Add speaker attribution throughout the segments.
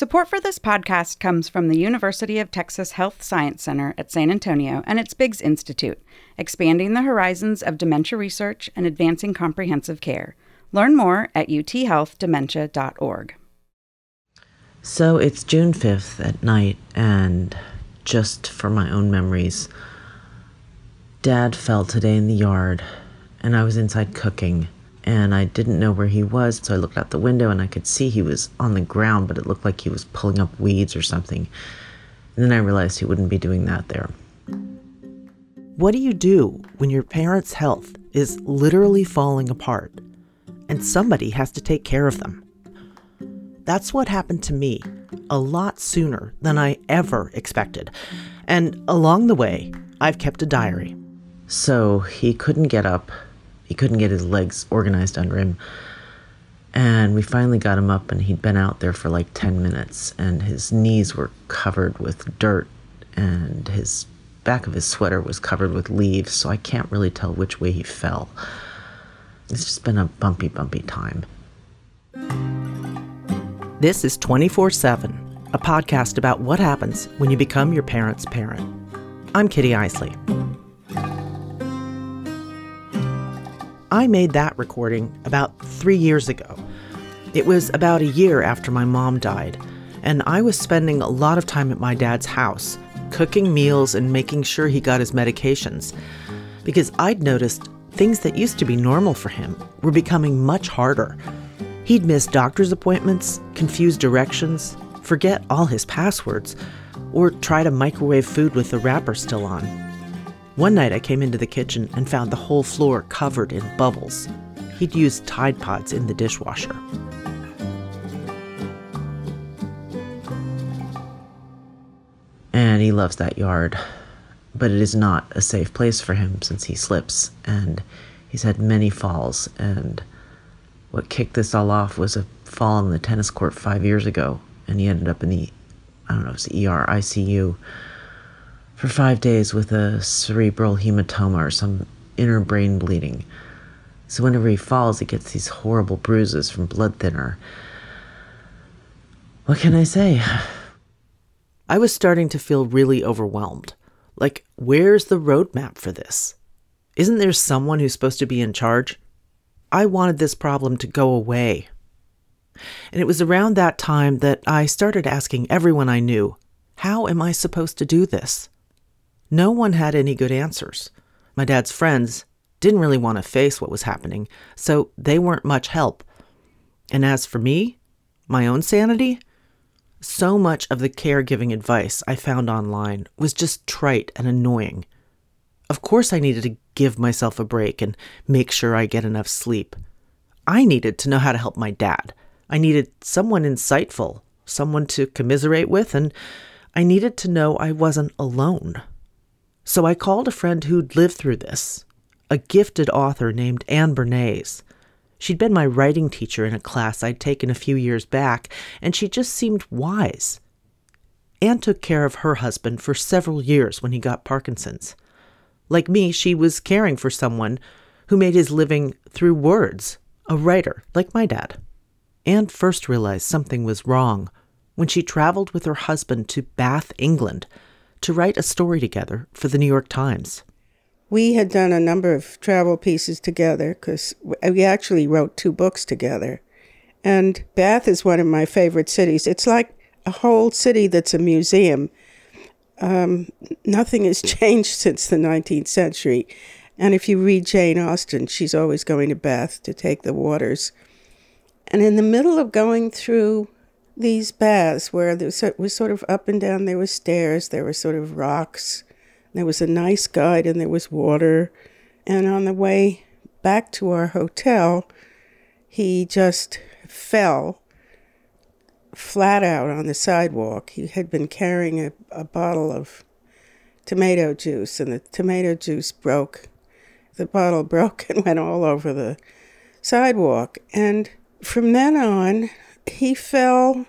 Speaker 1: Support for this podcast comes from the University of Texas Health Science Center at San Antonio and its Biggs Institute, expanding the horizons of dementia research and advancing comprehensive care. Learn more at uthealthdementia.org.
Speaker 2: So it's June 5th at night, and just for my own memories, Dad fell today in the yard, and I was inside cooking and I didn't know where he was, so I looked out the window and I could see he was on the ground, but it looked like he was pulling up weeds or something. And then I realized he wouldn't be doing that there.
Speaker 3: What do you do when your parents' health is literally falling apart and somebody has to take care of them? That's what happened to me a lot sooner than I ever expected. And along the way, I've kept a diary.
Speaker 2: So he couldn't get up he couldn't get his legs organized under him. And we finally got him up, and he'd been out there for like 10 minutes, and his knees were covered with dirt, and his back of his sweater was covered with leaves, so I can't really tell which way he fell. It's just been a bumpy, bumpy time.
Speaker 3: This is 24 7, a podcast about what happens when you become your parents' parent. I'm Kitty Eisele. I made that recording about three years ago. It was about a year after my mom died, and I was spending a lot of time at my dad's house, cooking meals and making sure he got his medications. Because I'd noticed things that used to be normal for him were becoming much harder. He'd miss doctor's appointments, confuse directions, forget all his passwords, or try to microwave food with the wrapper still on. One night I came into the kitchen and found the whole floor covered in bubbles. He'd used Tide Pods in the dishwasher.
Speaker 2: And he loves that yard. But it is not a safe place for him since he slips and he's had many falls. And what kicked this all off was a fall on the tennis court five years ago. And he ended up in the, I don't know, it's ER, ICU for five days with a cerebral hematoma or some inner brain bleeding. So whenever he falls, he gets these horrible bruises from blood thinner. What can I say?
Speaker 3: I was starting to feel really overwhelmed. Like, where's the roadmap for this? Isn't there someone who's supposed to be in charge? I wanted this problem to go away. And it was around that time that I started asking everyone I knew, how am I supposed to do this? No one had any good answers. My dad's friends didn't really want to face what was happening, so they weren't much help. And as for me, my own sanity, so much of the caregiving advice I found online was just trite and annoying. Of course, I needed to give myself a break and make sure I get enough sleep. I needed to know how to help my dad. I needed someone insightful, someone to commiserate with, and I needed to know I wasn't alone. So I called a friend who'd lived through this, a gifted author named Anne Bernays. She'd been my writing teacher in a class I'd taken a few years back, and she just seemed wise. Anne took care of her husband for several years when he got Parkinson's. Like me, she was caring for someone who made his living through words, a writer like my dad. Anne first realized something was wrong when she traveled with her husband to Bath, England, to write a story together for the New York Times.
Speaker 4: We had done a number of travel pieces together because we actually wrote two books together. And Bath is one of my favorite cities. It's like a whole city that's a museum. Um, nothing has changed since the 19th century. And if you read Jane Austen, she's always going to Bath to take the waters. And in the middle of going through these baths where there was sort of up and down. There were stairs, there were sort of rocks. There was a nice guide and there was water. And on the way back to our hotel, he just fell flat out on the sidewalk. He had been carrying a, a bottle of tomato juice, and the tomato juice broke. The bottle broke and went all over the sidewalk. And from then on, he fell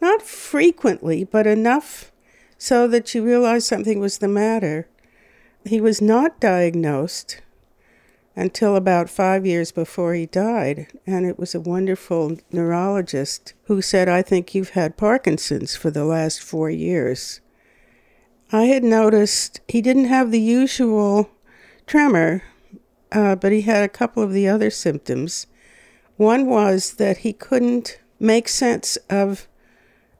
Speaker 4: not frequently, but enough so that you realized something was the matter. He was not diagnosed until about five years before he died. And it was a wonderful neurologist who said, I think you've had Parkinson's for the last four years. I had noticed he didn't have the usual tremor, uh, but he had a couple of the other symptoms. One was that he couldn't make sense of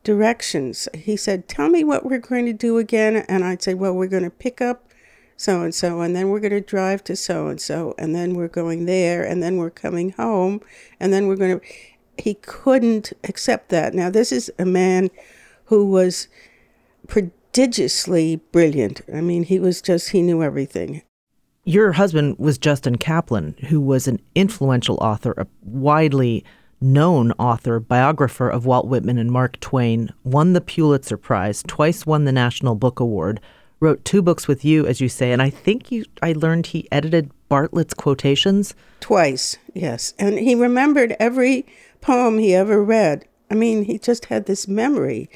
Speaker 4: directions. He said, Tell me what we're going to do again. And I'd say, Well, we're going to pick up so and so, and then we're going to drive to so and so, and then we're going there, and then we're coming home, and then we're going to. He couldn't accept that. Now, this is a man who was prodigiously brilliant. I mean, he was just, he knew everything.
Speaker 3: Your husband was Justin Kaplan, who was an influential author, a widely known author, biographer of Walt Whitman and Mark Twain, won the Pulitzer Prize, twice won the National Book Award, wrote two books with you, as you say, and I think you I learned he edited Bartlett's quotations.
Speaker 4: Twice, yes. And he remembered every poem he ever read. I mean, he just had this memory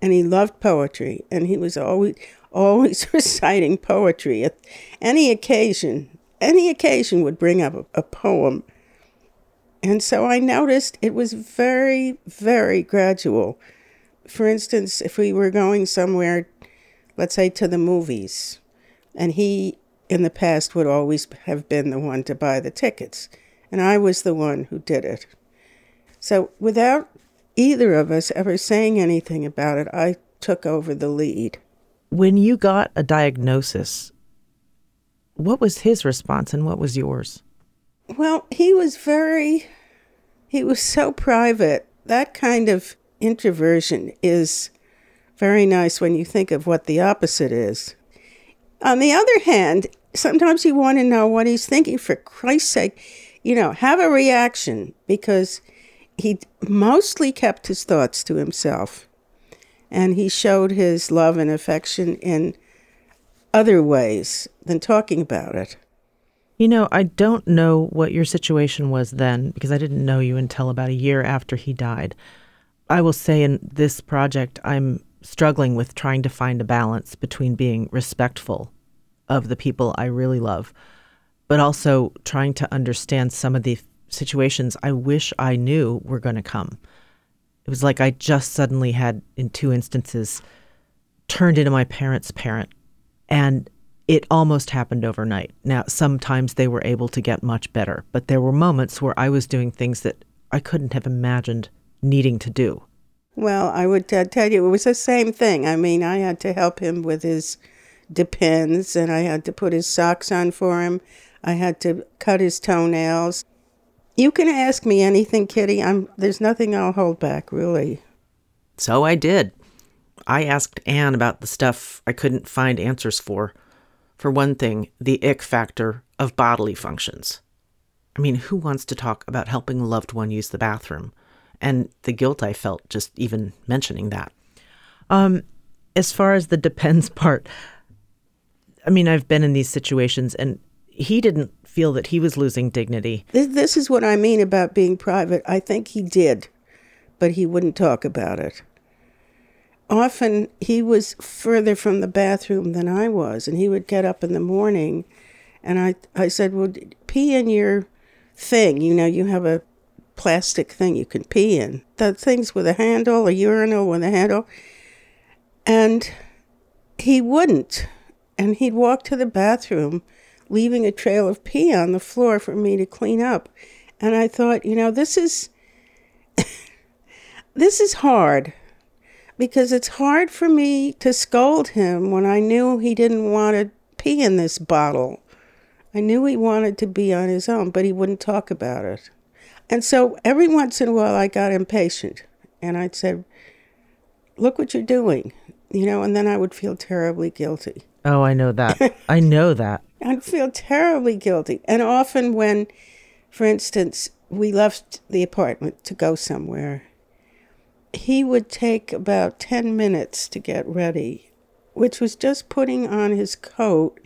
Speaker 4: and he loved poetry and he was always always reciting poetry at any occasion. Any occasion would bring up a, a poem and so I noticed it was very, very gradual. For instance, if we were going somewhere, let's say to the movies, and he in the past would always have been the one to buy the tickets, and I was the one who did it. So without either of us ever saying anything about it, I took over the lead.
Speaker 3: When you got a diagnosis, what was his response and what was yours?
Speaker 4: Well, he was very, he was so private. That kind of introversion is very nice when you think of what the opposite is. On the other hand, sometimes you want to know what he's thinking. For Christ's sake, you know, have a reaction because he mostly kept his thoughts to himself. And he showed his love and affection in other ways than talking about it.
Speaker 3: You know, I don't know what your situation was then because I didn't know you until about a year after he died. I will say in this project, I'm struggling with trying to find a balance between being respectful of the people I really love, but also trying to understand some of the situations I wish I knew were going to come. It was like I just suddenly had, in two instances, turned into my parents' parent. And it almost happened overnight. Now, sometimes they were able to get much better, but there were moments where I was doing things that I couldn't have imagined needing to do.
Speaker 4: Well, I would uh, tell you, it was the same thing. I mean, I had to help him with his depends, and I had to put his socks on for him. I had to cut his toenails. You can ask me anything, Kitty. I'm there's nothing I'll hold back, really.
Speaker 3: So I did. I asked Anne about the stuff I couldn't find answers for. For one thing, the ick factor of bodily functions. I mean, who wants to talk about helping a loved one use the bathroom? And the guilt I felt just even mentioning that. Um, as far as the depends part, I mean, I've been in these situations and he didn't feel that he was losing dignity.
Speaker 4: This, this is what I mean about being private. I think he did, but he wouldn't talk about it often he was further from the bathroom than I was, and he would get up in the morning, and I I said, "Well, pee in your thing. You know, you have a plastic thing you can pee in. The things with a handle, a urinal with a handle." And he wouldn't, and he'd walk to the bathroom, leaving a trail of pee on the floor for me to clean up. And I thought, you know, this is this is hard because it's hard for me to scold him when I knew he didn't want to pee in this bottle. I knew he wanted to be on his own, but he wouldn't talk about it. And so every once in a while I got impatient and I'd say, Look what you're doing, you know, and then I would feel terribly guilty.
Speaker 3: Oh, I know that. I know that.
Speaker 4: I'd feel terribly guilty. And often when, for instance, we left the apartment to go somewhere he would take about 10 minutes to get ready, which was just putting on his coat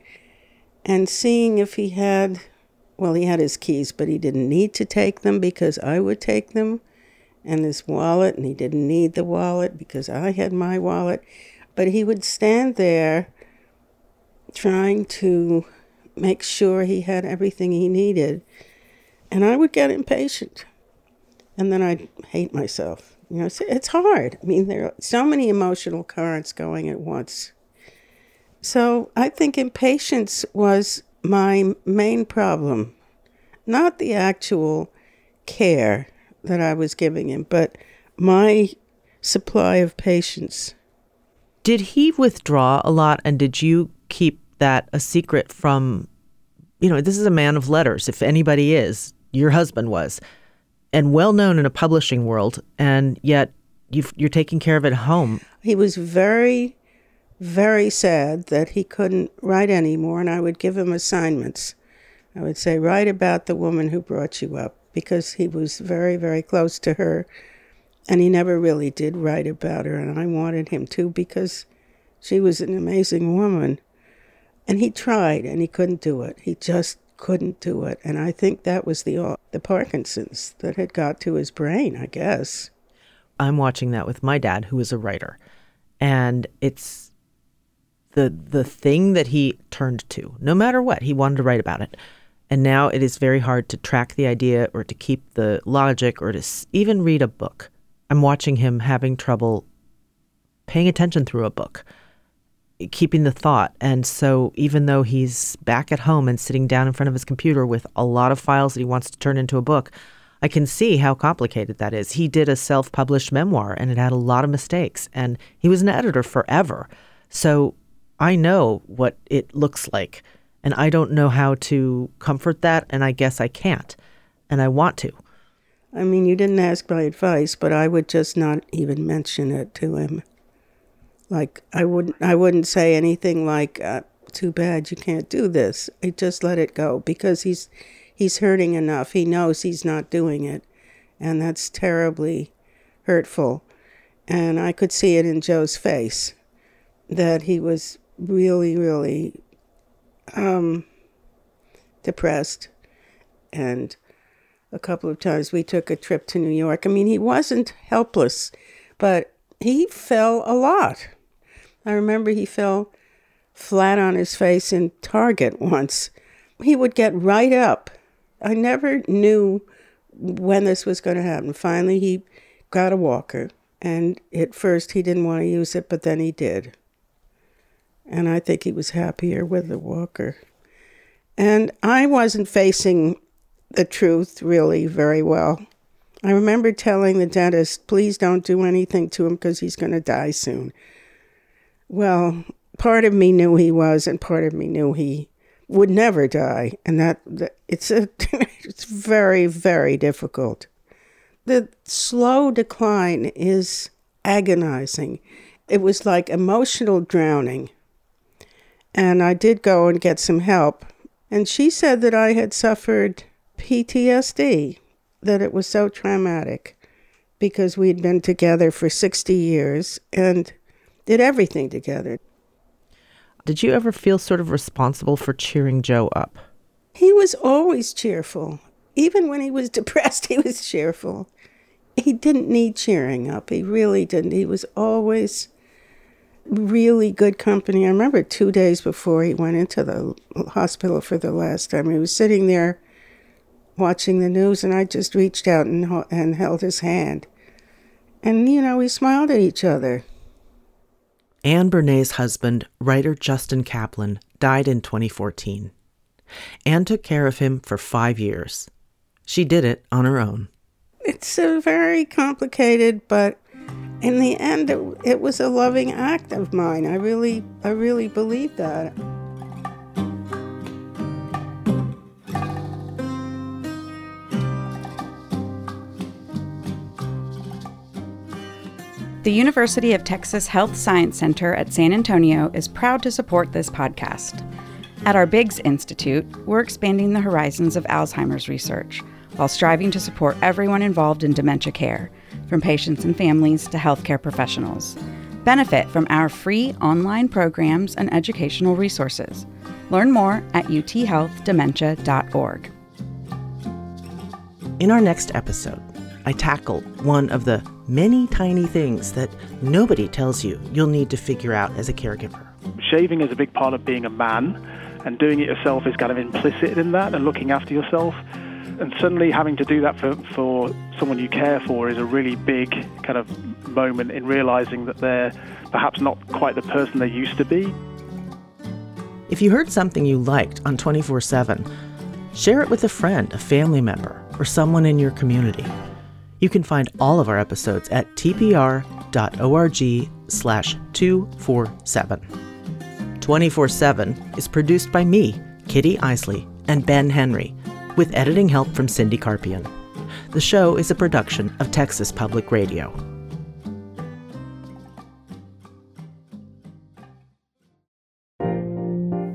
Speaker 4: and seeing if he had, well, he had his keys, but he didn't need to take them because I would take them, and his wallet, and he didn't need the wallet because I had my wallet. But he would stand there trying to make sure he had everything he needed. And I would get impatient. And then I'd hate myself. You know, it's, it's hard. I mean, there are so many emotional currents going at once. So I think impatience was my main problem, not the actual care that I was giving him, but my supply of patience.
Speaker 3: Did he withdraw a lot and did you keep that a secret from you know, this is a man of letters if anybody is, your husband was, and well known in a publishing world, and yet you are taking care of it at home.
Speaker 4: He was very, very sad that he couldn't write anymore, and I would give him assignments. I would say, write about the woman who brought you up, because he was very, very close to her, and he never really did write about her, and I wanted him to because she was an amazing woman. And he tried, and he couldn't do it. He just couldn't do it. And I think that was the uh, the Parkinson's that had got to his brain, I guess.
Speaker 3: I'm watching that with my dad, who is a writer, and it's the the thing that he turned to. No matter what, he wanted to write about it. And now it is very hard to track the idea or to keep the logic or to even read a book. I'm watching him having trouble paying attention through a book keeping the thought. And so, even though he's back at home and sitting down in front of his computer with a lot of files that he wants to turn into a book, I can see how complicated that is. He did a self published memoir and it had a lot of mistakes, and he was an editor forever. So, I know what it looks like, and I don't know how to comfort that, and I guess I can't, and I want to.
Speaker 4: I mean, you didn't ask my advice, but I would just not even mention it to him. Like I wouldn't I wouldn't say anything like uh, too bad you can't do this. I just let it go because he's he's hurting enough. He knows he's not doing it. And that's terribly hurtful. And I could see it in Joe's face that he was really really um, depressed and a couple of times we took a trip to New York. I mean, he wasn't helpless, but he fell a lot. I remember he fell flat on his face in Target once. He would get right up. I never knew when this was going to happen. Finally, he got a walker, and at first he didn't want to use it, but then he did. And I think he was happier with the walker. And I wasn't facing the truth really very well. I remember telling the dentist, please don't do anything to him because he's going to die soon. Well, part of me knew he was, and part of me knew he would never die, and that, that it's a it's very very difficult. The slow decline is agonizing. It was like emotional drowning. And I did go and get some help. And she said that I had suffered PTSD, that it was so traumatic because we'd been together for 60 years and did everything together.
Speaker 3: Did you ever feel sort of responsible for cheering Joe up?
Speaker 4: He was always cheerful. Even when he was depressed, he was cheerful. He didn't need cheering up. He really didn't. He was always really good company. I remember two days before he went into the hospital for the last time, he was sitting there watching the news, and I just reached out and, and held his hand. And, you know, we smiled at each other.
Speaker 3: Anne Bernays' husband, writer Justin Kaplan, died in 2014. Anne took care of him for five years. She did it on her own.
Speaker 4: It's a very complicated, but in the end, it, it was a loving act of mine. I really, I really believe that.
Speaker 1: The University of Texas Health Science Center at San Antonio is proud to support this podcast. At our Biggs Institute, we're expanding the horizons of Alzheimer's research while striving to support everyone involved in dementia care, from patients and families to healthcare professionals. Benefit from our free online programs and educational resources. Learn more at uthealthdementia.org.
Speaker 3: In our next episode, I tackle one of the many tiny things that nobody tells you you'll need to figure out as a caregiver.
Speaker 5: Shaving is a big part of being a man. and doing it yourself is kind of implicit in that and looking after yourself. And suddenly having to do that for, for someone you care for is a really big kind of moment in realizing that they're perhaps not quite the person they used to be.
Speaker 3: If you heard something you liked on 24 7, share it with a friend, a family member, or someone in your community. You can find all of our episodes at tpr.org slash 247. 24 7 is produced by me, Kitty Eisele, and Ben Henry, with editing help from Cindy Carpien. The show is a production of Texas Public Radio.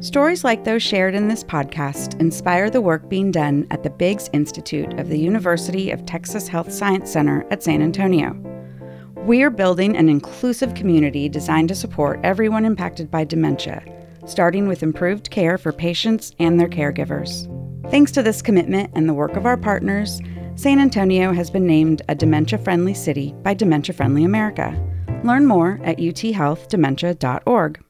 Speaker 1: Stories like those shared in this podcast inspire the work being done at the Biggs Institute of the University of Texas Health Science Center at San Antonio. We are building an inclusive community designed to support everyone impacted by dementia, starting with improved care for patients and their caregivers. Thanks to this commitment and the work of our partners, San Antonio has been named a dementia friendly city by Dementia Friendly America. Learn more at uthealthdementia.org.